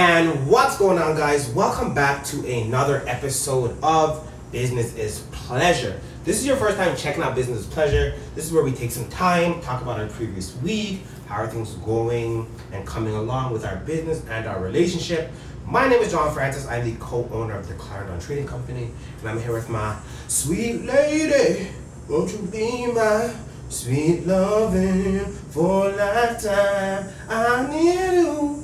And what's going on, guys? Welcome back to another episode of Business is Pleasure. This is your first time checking out Business is Pleasure. This is where we take some time, talk about our previous week, how are things going and coming along with our business and our relationship. My name is John Francis. I'm the co-owner of the Clarendon Trading Company, and I'm here with my sweet lady. Won't you be my sweet loving for a lifetime? I need you.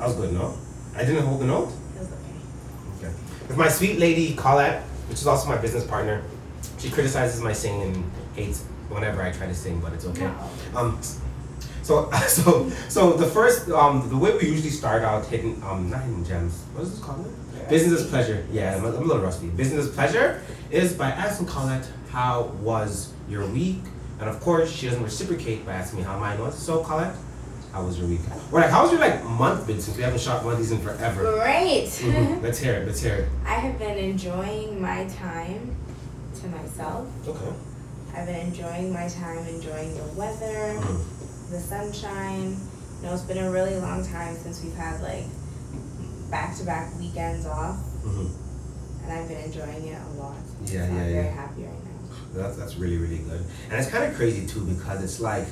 That was good, no? I didn't hold the note? It was okay. Okay. With my sweet lady Colette, which is also my business partner, she criticizes my singing and hates whenever I try to sing, but it's okay. No. Um, so so so the first um the way we usually start out hidden um not hidden gems. What is this called? Business is pleasure. Yeah, I'm a, I'm a little rusty. Business is pleasure is by asking Colette how was your week, and of course she doesn't reciprocate by asking me how mine was. So Colette, how was your week? Or like how was your like month been since we haven't shot one of these in forever? Great. Mhm. Let's hear it. Let's hear it. I have been enjoying my time to myself. Okay. I've been enjoying my time, enjoying the weather, Mhm. the sunshine. You know, it's been a really long time since we've had like back to back weekends off, Mhm. and I've been enjoying it a lot. Yeah, so yeah, I'm yeah. very happy right now. That's that's really really good, and it's kind of crazy too because it's like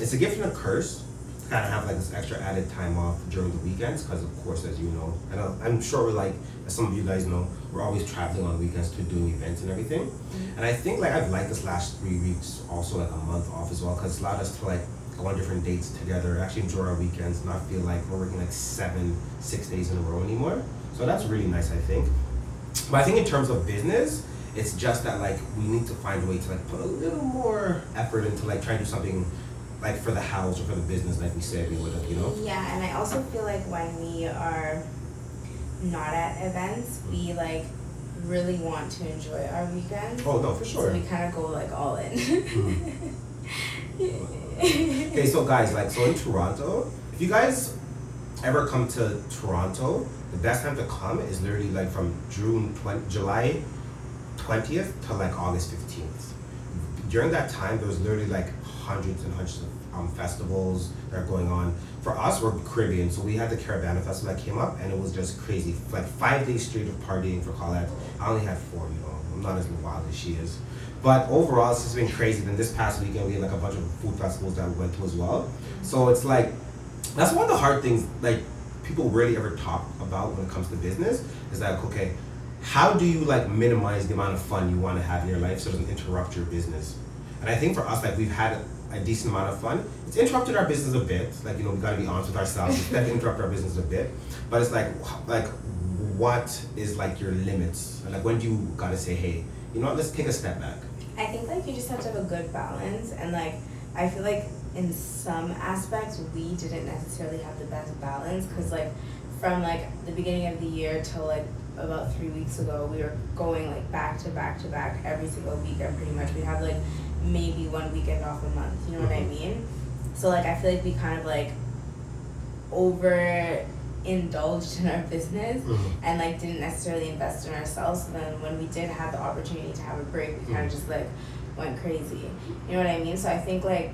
it's a gift and a curse kind of have like this extra added time off during the weekends because of course as you know, and I'm sure we're like as some of you guys know, we're always traveling on weekends to doing events and everything, mm-hmm. and I think like I've liked this last three weeks also like a month off as well because it's allowed us to like go on different dates together, actually enjoy our weekends, not feel like we're working like seven six days in a row anymore. So that's really nice, I think. But I think in terms of business, it's just that like we need to find a way to like put a little more effort into like trying to do something like for the house or for the business, like we said we would have, you know. Yeah, and I also feel like when we are not at events, we mm-hmm. like really want to enjoy our weekend. Oh no, for So sure. we kind of go like all in. Mm-hmm. Okay, so guys, like so in Toronto, if you guys ever come to Toronto, the best time to come is literally like from June 20, July 20th to like August 15th. During that time, there was literally like hundreds and hundreds of um, festivals that are going on. For us, we're Caribbean, so we had the Caribana Festival that came up, and it was just crazy. Like five days straight of partying for Colette. I only had four, you know. I'm not as wild as she is. But overall, it's just been crazy. Then this past weekend, we had like a bunch of food festivals that we went to as well. So it's like, that's one of the hard things, like, people rarely ever talk about when it comes to business is that, okay, how do you like minimize the amount of fun you want to have in your life so it doesn't interrupt your business? And I think for us, like, we've had a decent amount of fun. It's interrupted our business a bit. Like, you know, we got to be honest with ourselves. It's definitely interrupted our business a bit. But it's like, like, what is like your limits? Like, when do you got to say, hey, you know what, let's take a step back? I think like you just have to have a good balance and like I feel like in some aspects we didn't necessarily have the best balance because like from like the beginning of the year till like about three weeks ago we were going like back to back to back every single week and pretty much we'd have like maybe one weekend off a month you know what I Mhm. mean so like I feel like we kind of like over indulged in our business and like didn't necessarily invest in ourselves. So then when we did have the opportunity to have a break, we kind Mm. of just like went crazy. You know what I mean? So I think like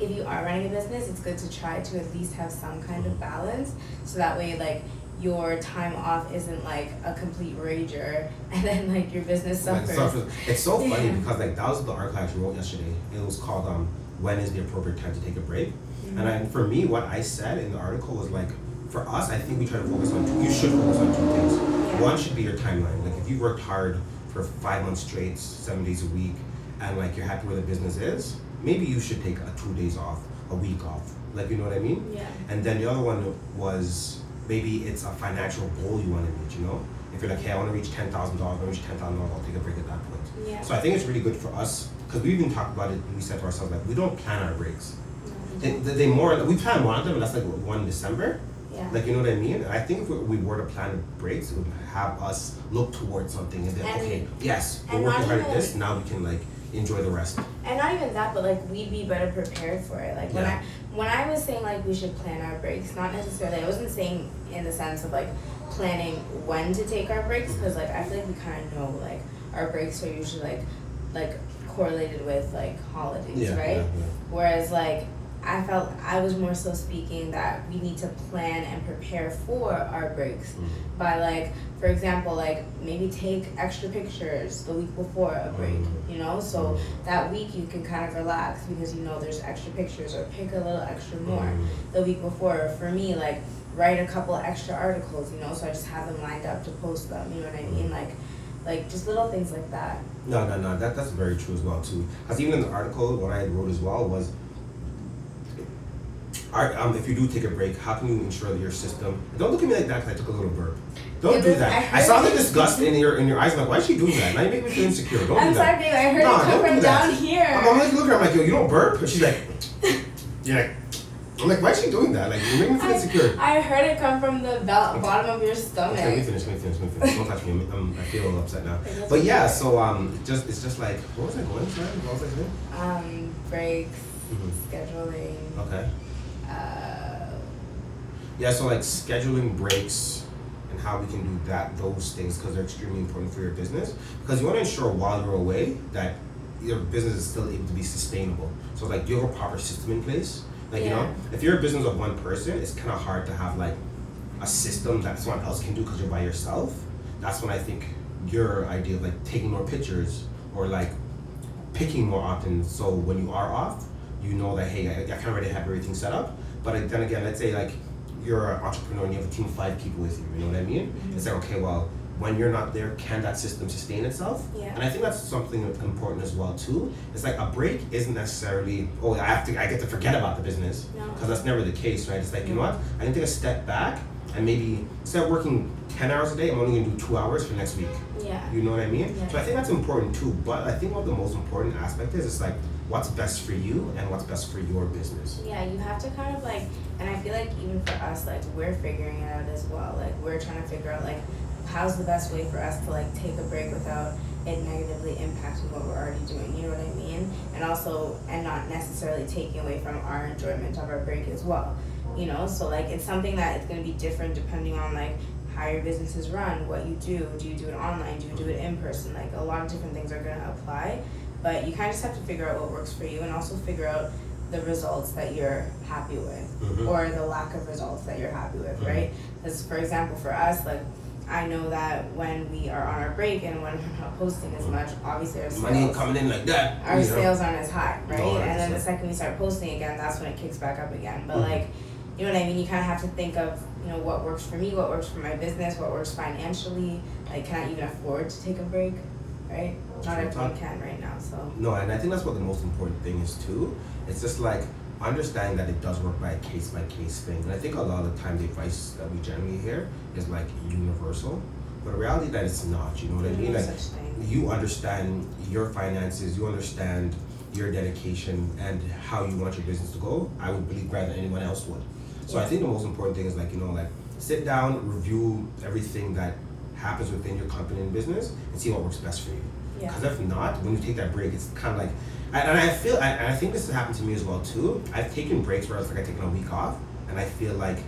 if you are running a business, it's good to try to at least have some kind of balance, so that way like your time off isn't like a complete rager, and then like your business Like, suffers. suffers. It's so funny Yeah. because like that was the article I actually wrote yesterday. It was called um, "When is the appropriate time to take a break?" Mhm. And I, for me, what I said in the article was like, for us, I think we try to focus on. Two, you should focus on two things. Yeah. One should be your timeline. Like if you worked hard for five months straight, seven days a week, and like you're happy where the business is, maybe you should take a two days off, a week off. Like you know what I mean? Yeah. And then the other one was maybe it's a financial goal you want to reach. You know, if you're like, hey, I want to reach ten thousand dollars, I want to reach ten thousand dollars, I'll take a break at that point. Yeah. So I think it's really good for us because we even talked about it. We said to ourselves like, we don't plan our breaks. No, They, they, they more we plan one of them, and that's like one in December. yeah. Like you know what I mean? I think if we, we were to plan breaks, it would have us look towards something and then okay, yes, we're working hard at this. Now we can like enjoy the rest. And not even that, but like we'd be better prepared for it. Like when Yeah. I when I was saying like we should plan our breaks, not necessarily. I wasn't saying in the sense of like planning when to take our breaks, because like I feel like we kind of know like our breaks are usually like like correlated with like holidays, Yeah, right? yeah. Whereas like I felt I was more so speaking that we need to plan and prepare for our breaks Mm. by like for example like maybe take extra pictures the week before a break Mm. you know so that week you can kind of relax because you know there's extra pictures or pick a little extra more Mm. the week before for me like write a couple extra articles you know so I just have them lined up to post them you know what I mean like like just little things like that No, no, no. That that's very true as well too. Because even in the article, what I wrote as well was, art, um, if you do take a break, how can you ensure that your system? Don't look at me like that because I took a little burp. Don't Yeah, do but that. I I, saw the disgust in your in your eyes. I'm like, why is she doing that? Now you make me feel insecure. Don't I'm do that. sorry babe I heard No, it come from do down here I'm, I'm like, look at her. I'm like, yo, you don't burp. And she's like, yeah. I'm like, why is she doing that? Like, you make me feel insecure. I, I heard it come from the bottom of your stomach Okay, let me finish. Let me finish. Let me finish. Don't touch me. I'm, I feel upset now. Okay, But yeah, so um, just it's just like, what was I going? Sorry, what was I saying? um breaks Mhm. scheduling Okay. Uh Yeah, so like scheduling breaks and how we can do that, those things, because they're extremely important for your business. Because you want to ensure while you're away that your business is still able to be sustainable. So like, do you have a proper system in place? Like you know, if you're a business of one person, it's kind of hard to have like a system that someone else can do because you're by yourself. That's when I think your idea of like taking more pictures or like picking more often. So when you are off, you know that hey, I, I can already have everything set up. But then again, let's say like you're an entrepreneur and you have a team of five people with you. You know what I mean? Mhm. It's like okay, well, when you're not there, can that system sustain itself? Yeah. And I think that's something important as well too. It's like a break isn't necessarily oh I have to I get to forget about the business No. because that's never the case, right? It's like you know what I can take a step back and maybe instead of working ten hours a day, I'm only gonna do two hours for next week. yeah You know what I mean? Yeah. So I think that's important too. But I think what the most important aspect is, it's like what's best for you and what's best for your business. Yeah, you have to kind of like, and I feel like even for us, like we're figuring it out as well. Like we're trying to figure out like how's the best way for us to like take a break without it negatively impacting what we're already doing. You know what I mean? And also, and not necessarily taking away from our enjoyment of our break as well. You know, so like it's something that it's gonna be different depending on like how your business is run, what you do. Do you do it online? Do you do it in person? Like a lot of different things are gonna apply. But you kind of just have to figure out what works for you and also figure out the results that you're happy with Mhm. or the lack of results that you're happy with, Mhm. right? Because for example, for us, like I know that when we are on our break and when we're not posting as much, obviously our Money sales, coming in like that. our know? sales aren't as high, right? No, and then the second we start posting again, that's when it kicks back up again. But Mhm. like, you know what I mean? You kind of have to think of you know what works for me, what works for my business, what works financially. Like, can I even afford to take a break, right? Not everyone can right now, so. No, and I think that's what the most important thing is too. It's just like understanding that it does work by a case by case thing. And I think a lot of the time the advice that we generally hear is like universal. But the reality that it's not, you know what I mean? Like such thing. you understand your finances, you understand your dedication and how you want your business to go, I would believe rather than anyone else would. So I think the most important thing is like, you know, like sit down, review everything that happens within your company and business and see what works best for you. Yeah. Because if not, when you take that break, it's kind of like, and I feel, I- and I think this has happened to me as well too. I've taken breaks where it's like I've taken a week off, and I feel like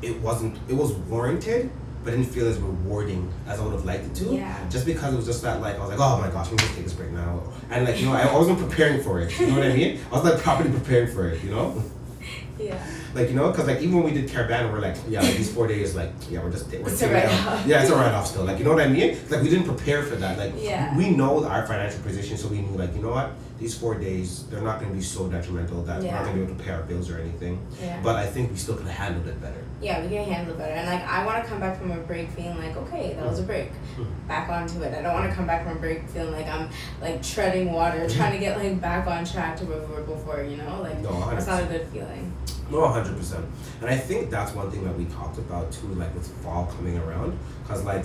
it wasn't, it was warranted, but it didn't feel as rewarding as I would have liked it to. Yeah. Just because it was just that, like, I was like, oh my gosh, I'm gonna take this break now. And like, you know, I wasn't preparing for it. You know what I mean? I was like properly preparing for it, you know? Yeah. Like, you know, because like even when we did Caribana, we're like, yeah, like these four days, like, yeah, we're just, we're It's it write-off. Yeah, it's a write off still. Like, you know what I mean? Like, we didn't prepare for that. Like, Yeah. we know our financial position, so we knew, like, you know what? These four days, they're not going to be so detrimental that we're not going to be able to pay our bills or anything. Yeah. But I think we still could have handled it better. Yeah, we can handle it better. And like, I want to come back from a break feeling like, okay, that was a break. Mhm. Back onto it. I don't want to come back from a break feeling like I'm like treading water, trying to get like back on track to where we were before. You know, like No, that's not a good feeling. No, hundred percent. And I think that's one thing that we talked about too, like with fall coming around, because like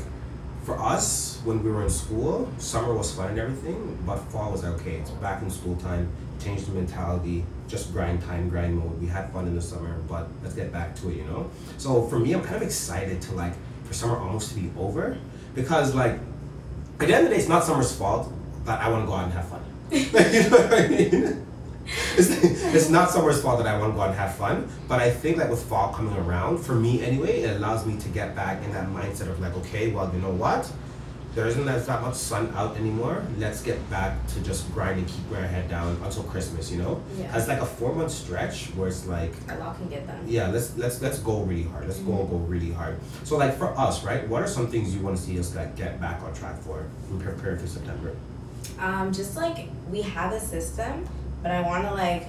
for us when we were in school, summer was fun and everything, but fall was like okay, it's back in school time, change the mentality, just grind time, grind mode. We had fun in the summer, but let's get back to it, you know. So for me, I'm kind of excited to like for summer almost to be over, because like at the end of the day, it's not summer's fault that I want to go out and have fun. you know what I mean? it's, it's not summer's fault that I want to go out and have fun, but I think that with fall coming around, for me anyway, it allows me to get back in that mindset of like, okay, well, you know what? There isn't that, that much sun out anymore. Let's get back to just grinding, keeping our head down until Christmas. You know, Yeah. it's like a four month stretch where it's like A lot can get done. yeah let's let's let's go really hard let's go Mhm. go really hard so like for us right what are some things you want to see us like get back on track for and prepare for september Um, just like we have a system, but I want to like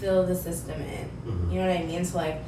fill the system in. Mhm. You know what I mean? So like,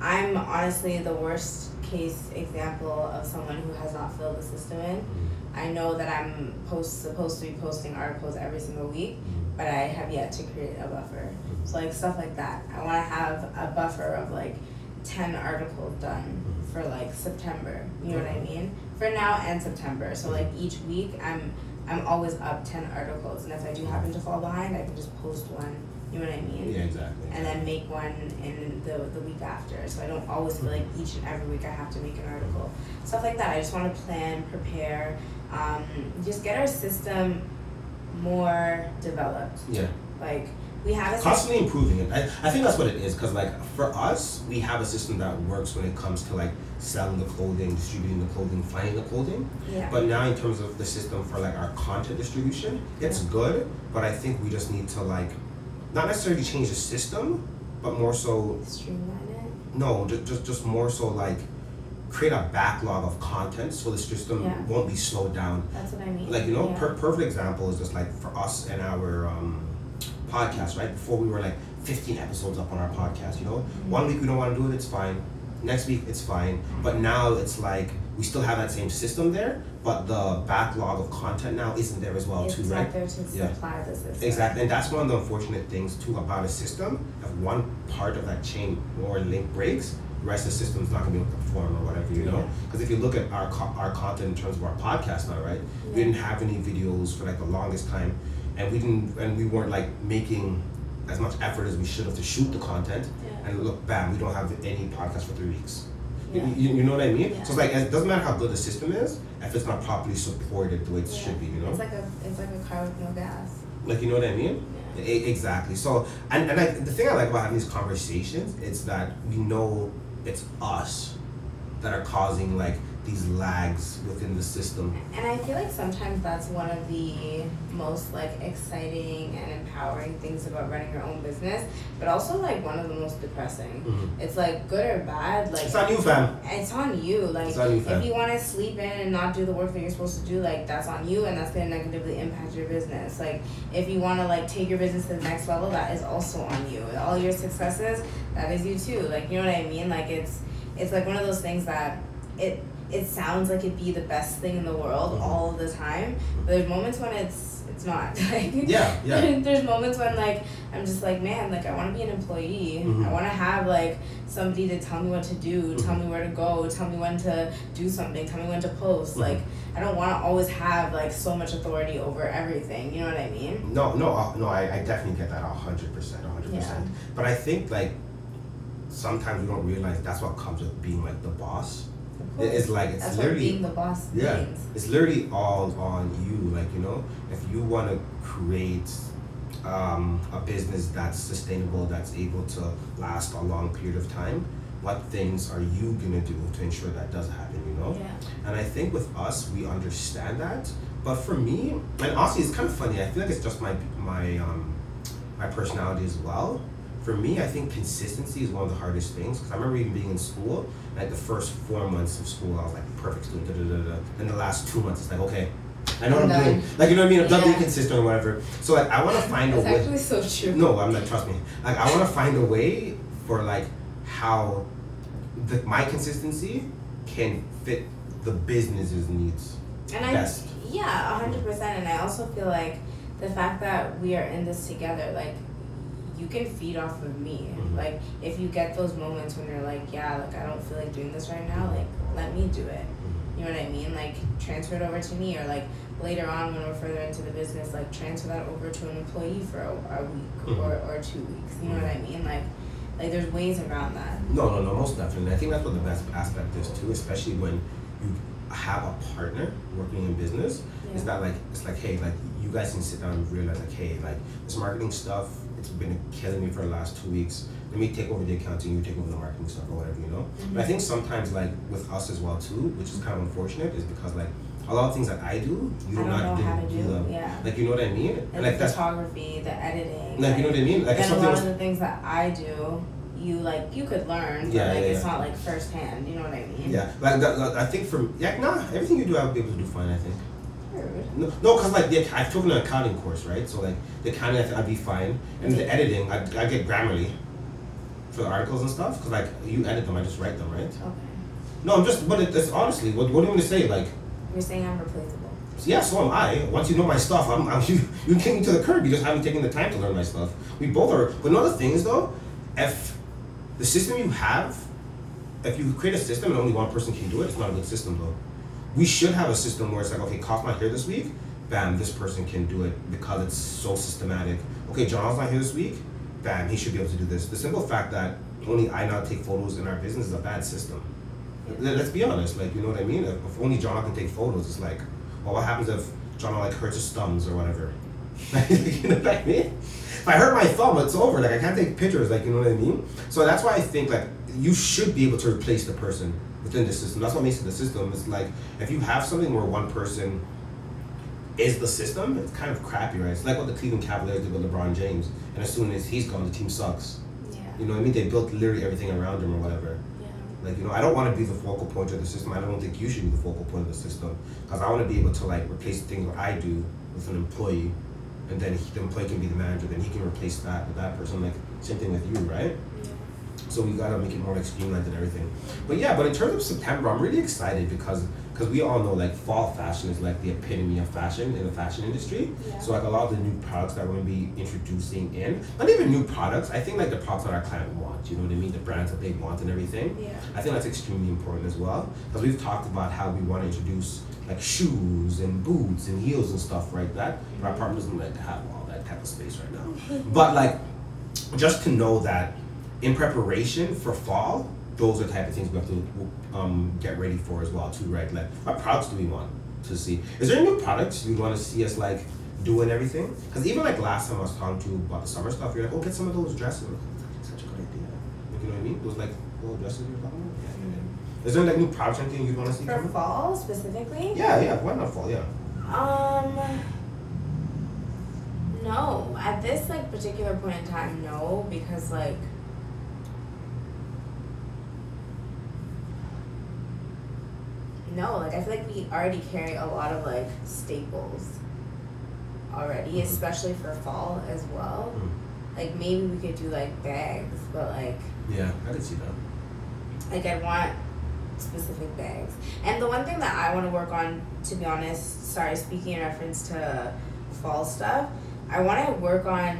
I'm honestly the worst case example of someone who has not filled the system in. Mm-hmm. I know that I'm post supposed to be posting articles every single week, mm-hmm. but I have yet to create a buffer. So like stuff like that. I want to have a buffer of like ten articles done mm-hmm. for like September. You know what I mean? For now and September. So like each week I'm I'm always up ten articles, and if I do happen to fall behind, I can just post one. You know what I mean? yeah exactly And then make one in the the week after. So I don't always feel like each and every week I have to make an article. Stuff like that. I just want to plan, prepare, um, just get our system more developed. yeah Like we have a system. constantly improving it I, I think that's what it is because like for us we have a system that works when it comes to like selling the clothing distributing the clothing finding the clothing Yeah. but now in terms of the system for like our content distribution it's good but i think we just need to like not necessarily change the system but more so Streamline it. No, just, just just more so like create a backlog of content so the system Yeah. won't be slowed down. That's what I mean. Like you know, yeah. per- perfect example is just like for us and our um, podcast. Right before we were like 15 episodes up on our podcast. You know, Mm-hmm. one week we don't want to do it, it's fine. Next week it's fine. But now it's like we still have that same system there, but the backlog of content now isn't there as well it's too, not right? there to Yeah. supply the system. Exactly, and that's one of the unfortunate things too about a system. If one part of that chain or link breaks, the rest of the system's not gonna be able to perform or whatever, you know. Yeah. Because if you look at our co- our content in terms of our podcast now, right? We didn't have any videos for like the longest time, and we didn't, and we weren't like making as much effort as we should have to shoot the content. And look, bam, we don't have any podcast for three weeks. You- Yeah. You, you know what I mean? Yeah. So it's like it doesn't matter how good the system is if it's not properly supported the way it Yeah. should be. You know? It's like a it's like a car with no gas. Like you know what I mean? Yeah. E- exactly. So, and, and I, the thing I like about having these conversations is that we know it's us that are causing like these lags within the system. And I feel like sometimes that's one of the most like exciting and empowering things about running your own business, but also like one of the most depressing. Mhm. It's like good or bad, like It's on you, fam. it's on you. Like on you, if you want to sleep in and not do the work that you're supposed to do, like that's on you, and that's gonna negatively impact your business. Like if you want to like take your business to the next level, that is also on you. All your successes, that is you too. Like you know what I mean? Like it's it's like one of those things that it it sounds like it'd be the best thing in the world Mhm. all the time. But there's moments when it's it's not. Like Yeah, yeah. there's moments when like I'm just like man, like I want to be an employee. Mhm. I want to have like somebody to tell me what to do, tell Mhm. me where to go, tell me when to do something, tell me when to post. Mhm. Like I don't want to always have like so much authority over everything. You know what I mean? No, no, uh, no. I, I definitely get that a hundred percent, a hundred percent. But I think like sometimes we don't realize that's what comes with being like the boss. It's like it's That's literally being the boss Yeah, means. it's literally all on you. Like you know, if you want to create um, a business that's sustainable, that's able to last a long period of time, what things are you gonna do to ensure that does happen? You know. Yeah. And I think with us, we understand that. But for me, and honestly, it's kind of funny. I feel like it's just my my um, my personality as well. For me, I think consistency is one of the hardest things because I remember even being in school. Like the first four months of school, I was like perfect student. Da, da, da, da. Then the last two months, it's like okay, I know what I'm doing. Like you know what I mean? I'm not being consistent or whatever. So like I want to find a That's way. actually so true. No, I'm not. Trust me. Like I want to find a way for like how the my consistency can fit the business's needs. And I, best. yeah, a hundred percent. And I also feel like the fact that we are in this together, like you can feed off of me. Mhm. Like if you get those moments when you're like, yeah, like I don't feel like doing this right now, like let me do it. You know what I mean? Like transfer it over to me, or like later on when we're further into the business, like transfer that over to an employee for a, a week Mhm. or, or two weeks. You know what I mean? Like like there's ways around that. No, no, no, most definitely. I think that's what the best aspect is too, especially when you have a partner working in business. Yeah. that like it's like hey, like you guys can sit down and realize like hey, like this marketing stuff, it's been killing me for the last two weeks. Let me take over the accounting, you take over the marketing stuff or whatever, you know. But I think sometimes like with us as well too, which is kind of unfortunate, is because like a lot of things that I do, you I do don't not know do, how to do do. them. Yeah. Like you know what I mean? And And like the photography, the editing. like you know what I mean? Like and a something lot was of the things that I do, you like you could learn, but Yeah, like yeah, it's yeah. not like firsthand. You know what I mean? yeah, like that, that- I think from yeah, nah, everything you do, I would be able to do fine. I think. No, no, cause like the, I've taken an accounting course, right? So like the accounting, I think I'd be fine, and the editing, I I get Grammarly for the articles and stuff. Cause like you edit them, I just write them, right? Okay. No, I'm just, but it, it's honestly, what, what do you want to say? Like, You're saying I'm replaceable. yeah, so am I. Once you know my stuff, I'm, I'm you, you kick me to the curb. You just haven't taken the time to learn my stuff. We both are. But another thing is though, if the system you have, if you create a system and only one person can do it, it's not a good system though. We should have a system where it's like, okay, Kauf's not here this week, bam, this person can do it because it's so systematic. Okay, John's not here this week, bam, he should be able to do this. The simple fact that only I now take photos in our business is a bad system. Let- Let's be honest, like you know what I mean. If, if only John can take photos, it's like, well, what happens if John like hurts his thumbs or whatever? you know what I mean? If I hurt my thumb, it's over. Like I can't take pictures. Like you know what I mean. So that's why I think like you should be able to replace the person within the system. That's what makes it the system. It's like if you have something where one person is the system, it's kind of crappy, right? It's like what the Cleveland Cavaliers did with LeBron James, and as soon as he's gone, the team sucks. Yeah. You know what I mean? They built literally everything around him or whatever. Yeah. Like, you know, I don't want to be the focal point of the system. I don't think you should be the focal point of the system. Because I want to be able to, like, replace the things that I do with an employee. And then he, the employee can be the manager. Then he can replace that with that person. Like, same thing with you, right? So we gotta make it more like streamlined and everything. But yeah, but in terms of September, I'm really excited because because we all know like fall fashion is like the epitome of fashion in the fashion industry. Yeah. So like a lot of the new products that we're gonna be introducing in, not even new products. I think like the products that our client wants. You know what I mean? The brands that they want and everything. Yeah. I think that's extremely important as well because we've talked about how we want to introduce like shoes and boots and heels and stuff like that. But our partner doesn't like to have all that type of space right now. but like, just to know that in preparation for fall, those are the type of things we have to um, get ready for as well too, right? Like, what products do we want to see? Is there any new products you'd want to see us like doing everything? Because even like last time I was talking to you about the summer stuff, you're like, oh, get some of those dresses. Like, "That's such a good idea. Like, you know what I mean? Those like little dresses you're talking about. Yeah. Is there like new products or anything you'd want to see For coming? fall specifically? Yeah, yeah. Why not fall? Yeah. Um. No, at this like particular point in time, no, because like. No, like I feel like we already carry a lot of like staples already, Mhm. especially for fall as well. Mm. Like maybe we could do like bags, but like Yeah, I could see that. like I want specific bags. And the one thing that I want to work on, to be honest, sorry, speaking in reference to fall stuff, I want to work on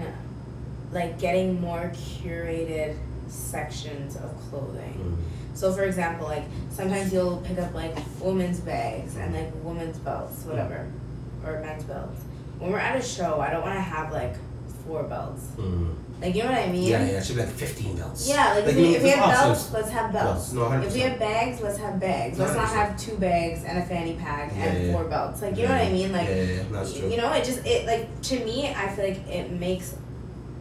like getting more curated sections of clothing. Mm. So for example, like sometimes you'll pick up like women's bags and like women's belts, whatever, or men's belts. When we're at a show, I don't want to have like four belts. Mm. Like you know what I mean? Yeah, yeah. It should be like 15 belts. Yeah, like, if, you we, if we have options. belts, let's have belts. No, 100. If we have bags, let's have bags. Let's not 100%. have two bags and a fanny pack Yeah, and yeah, four belts. Like you know what I mean? Like yeah, yeah, yeah, that's true. you know, it just it like to me, I feel like it makes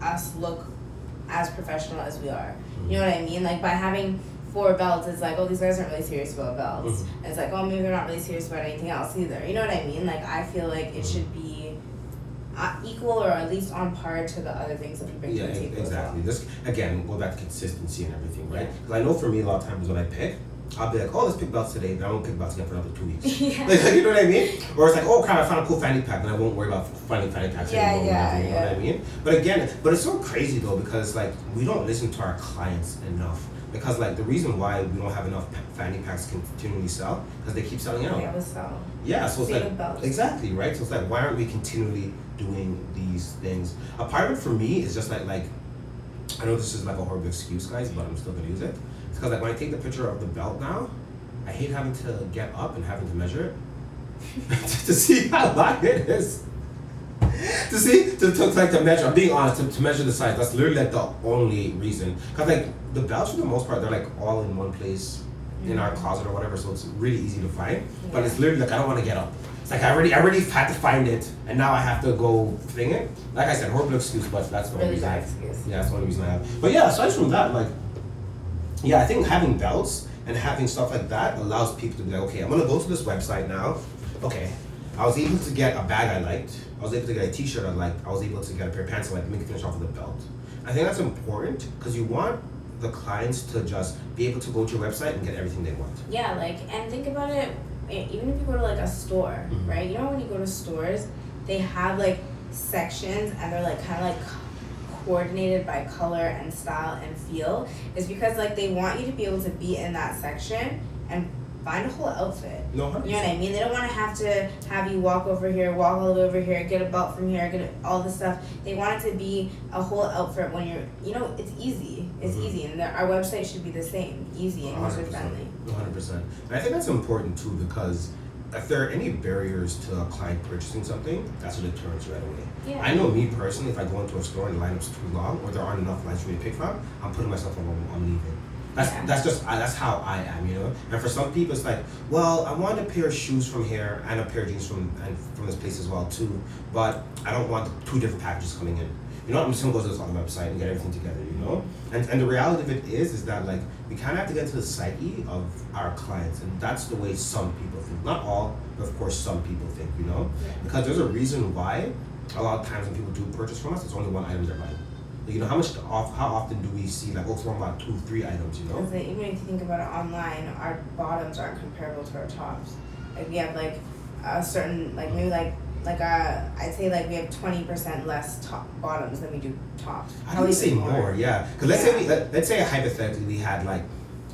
us look as professional as we are. You know what I mean? Like by having four belts, it's like, oh, these guys aren't really serious about belts. Mhm. It's like, oh, maybe they're not really serious about anything else either. You know what I mean? Like I feel like it Mhm. should be uh, equal or at least on par to the other things that we bring Yeah, to the table. exactly. well. This again, go back to consistency and everything, right? Yeah. Because I know for me, a lot of times when I pick, I'll be like, oh, let's pick belts today, and I won't pick belts again for another two weeks. yeah. like, you know what I mean? Or it's like, oh crap, I found a cool fanny pack, and I won't worry about finding fanny packs Yeah, anymore. yeah, you know what I mean? But again, but it's so crazy though because like we don't listen to our clients enough. Because like the reason why we don't have enough fanny packs to continually sell because they keep selling out. Yeah, was so. Yeah, so it's Same like belts. exactly right. So it's like why aren't we continually doing these things? A part of it for me is just like like I know this is like a horrible excuse, guys, but I'm still gonna use it. It's because like when I take the picture of the belt now, I hate having to get up and having to measure it to see how long it is. to see to, to, like to measure. I'm being honest to, to measure the size. That's literally like the only reason. Cause like the belts for the most part they're like all in one place in our mm. closet or whatever, so it's really easy to find. But it's literally like I don't want to get up. It's like I already I already had to find it, and now I have to go thing it. Like I said, horrible excuse, but that's the only Really reason. I excuse. Yeah, that's the only reason I have. But yeah, aside from that, like, yeah, I think having belts And having stuff like that allows people to be like, okay, I'm gonna go to this website now. Okay, I was able to get a bag I liked. I was able to get a T-shirt I liked. I was able to get a pair of pants I liked. Make finish off with a belt. I think that's important because you want the clients to just be able to go to your website and get everything they want. Yeah, like, and think about it, even if you go to like a store, Mhm. right? You know, when you go to stores, they have like sections and they're like kind of like coordinated by color and style and feel. Is because like they want you to be able to be in that section and find a whole outfit. No, You know what I mean? They don't want to have to have you walk over here, walk all the way over here, get a belt from here, get a, all this stuff. They want it to be a whole outfit when you're, you know, it's easy. It's Mhm. easy, and the, our website should be the same, easy and user friendly. One hundred percent. And I think that's important too because if there are any barriers to a client purchasing something, that's a deterrent right away. Yeah. I know me personally, if I go into a store and the lineup's too long or there aren't enough lines for me to pick from, I'm putting myself on. I'm leaving. That's Yeah. that's just I, that's how I am, you know. And for some people, it's like, well, I want a pair of shoes from here and a pair of jeans from and from this place as well too, but I don't want two different packages coming in. You know, I'm just gonna go to this other website and get everything together. You know, and and the reality of it is, is that like we kind of have to get to the psyche of our clients, and that's the way some people think. Not all, but of course, some people think. You know, Yeah. because there's a reason why a lot of times when people do purchase from us, it's only one item they're buying. Like, you know, how much off? How often do we see like, oh, someone bought two, three items? You know. Like, even if you think about it online, our bottoms aren't comparable to our tops. Like we have like a certain like maybe like like uh I'd say like we have twenty percent less top bottoms than we do tops. I would say even more, yeah. Because let's say we let, let's say hypothetically we had like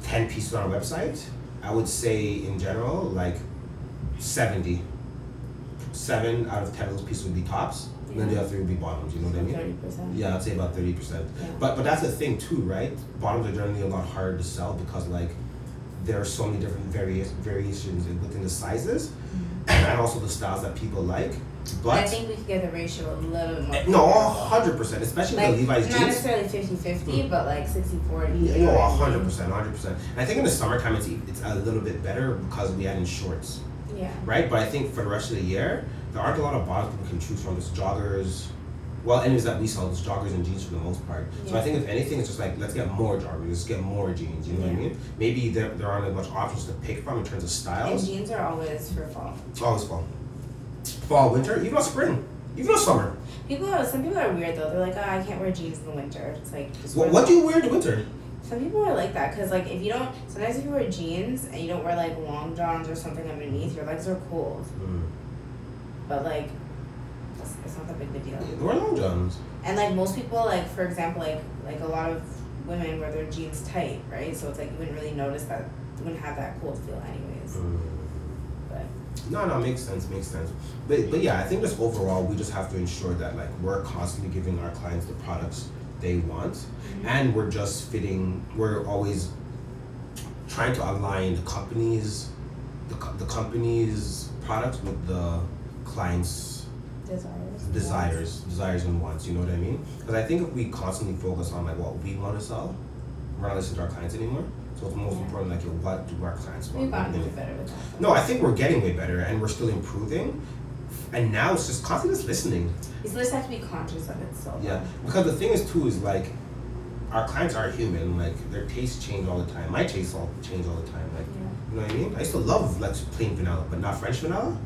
ten pieces on our website. I would say in general like seventy. Seven out of ten of those pieces would be tops, and then the other three would be bottoms. You know what I mean? Thirty percent. Yeah, I'd say about thirty percent. Yeah. But but that's the thing too, right? Bottoms are generally a lot harder to sell because like there are so many different various variations within the sizes mm-hmm. and also the styles that people like. But I think we could get the ratio a little bit more. no, hundred percent, especially Like the Levi's not jeans. necessarily 50-50, hmm. but like 60-40. Yeah, no, hundred percent, hundred percent. And I think in the summertime it's it's a little bit better because we add in shorts, Yeah. right? But I think for the rest of the year, there aren't a lot of bottoms people can choose from. There's joggers, well, anyways that we sell, there's joggers and jeans for the most part. So I think if anything, it's just like let's get more joggers, let's get more jeans. You know what I mean? Maybe there there aren't as much options to pick from in terms of And styles. jeans are always for fall. Always fall, fall, winter, even on spring, even summer. People are some people are weird though. They're like, oh, I can't wear jeans in the winter. It's like What, what do you wear in the winter? Some people are like that because like if you don't sometimes if you wear jeans and you don't wear like long johns or something underneath, your legs are cold. Mm. But like, it's, it's not that big of a deal. Yeah, wear long johns. And like most people, like for example, like like a lot of women wear their jeans tight, right? So it's like you wouldn't really notice that you wouldn't have that cold feel anyways. Mm. But No, no, makes sense, makes sense. But but yeah, I think just overall we just have to ensure that like we're constantly giving our clients the products they want mm-hmm. and we're just fitting we're always trying to align the company's the, the company's products with the client's desires. desires desires and wants you know what i mean because i think if we constantly focus on like what we want to sell we're not listening to our clients anymore so it's most Yeah. important like what do our clients want We've gotten way better with that. no, I think we're getting way better and we're still improving. And now it's just constantly just listening. You just have to be conscious of it still. Yeah. Because the thing is too is like our clients are human, like their tastes change all the time. My tastes all change all the time. Like Yeah. you know what I mean? I used to love like plain vanilla, but not French vanilla.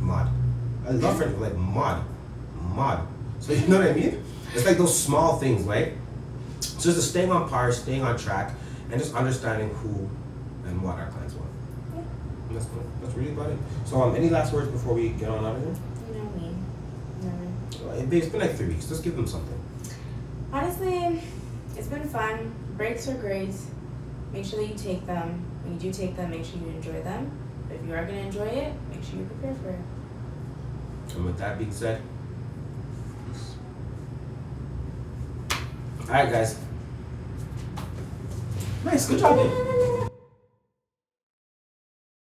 Mod. I love French like mod. Mod. So you know what I mean? It's like those small things, right? So just staying on par, staying on track, and just understanding who and what our clients want. Yeah. And That's that's really about it. So, um, any last words before we get on out of here? You know me. Never. It- It's been like three weeks. Just give them something. Honestly, it's been fun. Breaks are great. Make sure that you take them. When you do take them, make sure you enjoy them. But if you are gonna enjoy it, make sure you prepare for it. And with that being said. All right, guys. Nice. Good job.